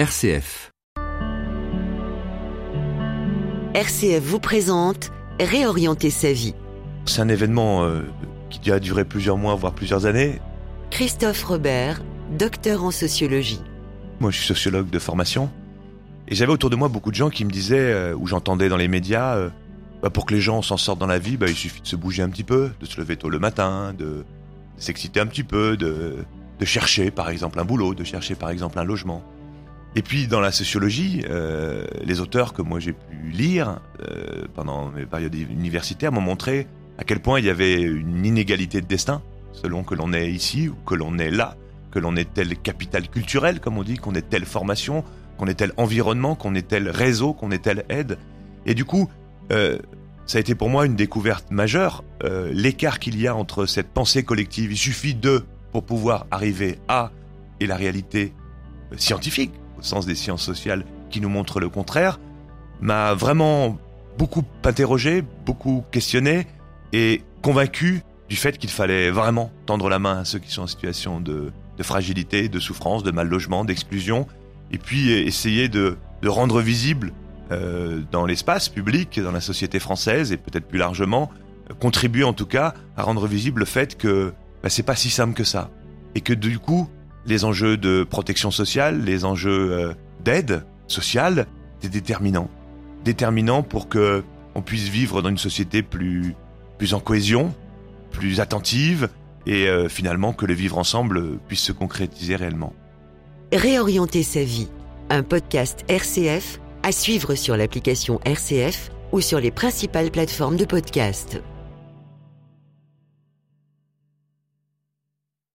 RCF. RCF vous présente Réorienter sa vie. C'est un événement euh, qui a duré plusieurs mois, voire plusieurs années. Christophe Robert, docteur en sociologie. Moi, je suis sociologue de formation. Et j'avais autour de moi beaucoup de gens qui me disaient, euh, ou j'entendais dans les médias, euh, bah, pour que les gens s'en sortent dans la vie, bah, il suffit de se bouger un petit peu, de se lever tôt le matin, de, de s'exciter un petit peu, de, de chercher par exemple un boulot, de chercher par exemple un logement. Et puis dans la sociologie, euh, les auteurs que moi j'ai pu lire euh, pendant mes périodes universitaires m'ont montré à quel point il y avait une inégalité de destin selon que l'on est ici ou que l'on est là, que l'on est tel capital culturel comme on dit, qu'on ait telle formation, qu'on ait tel environnement, qu'on ait tel réseau, qu'on ait telle aide. Et du coup, euh, ça a été pour moi une découverte majeure, euh, l'écart qu'il y a entre cette pensée collective. Il suffit de pour pouvoir arriver à et la réalité euh, scientifique sens des sciences sociales qui nous montre le contraire, m'a vraiment beaucoup interrogé, beaucoup questionné et convaincu du fait qu'il fallait vraiment tendre la main à ceux qui sont en situation de, fragilité, de souffrance, de mal logement, d'exclusion, et puis essayer de, de rendre visible euh, dans l'espace public, dans la société française et peut-être plus largement, euh, contribuer en tout cas à rendre visible le fait que bah, c'est pas si simple que ça et que du coup les enjeux de protection sociale, les enjeux euh, d'aide sociale, c'est déterminant. Déterminant pour que on puisse vivre dans une société plus, plus en cohésion, plus attentive, et euh, finalement que le vivre ensemble puisse se concrétiser réellement. Réorienter sa vie. Un podcast RCF à suivre sur l'application RCF ou sur les principales plateformes de podcast.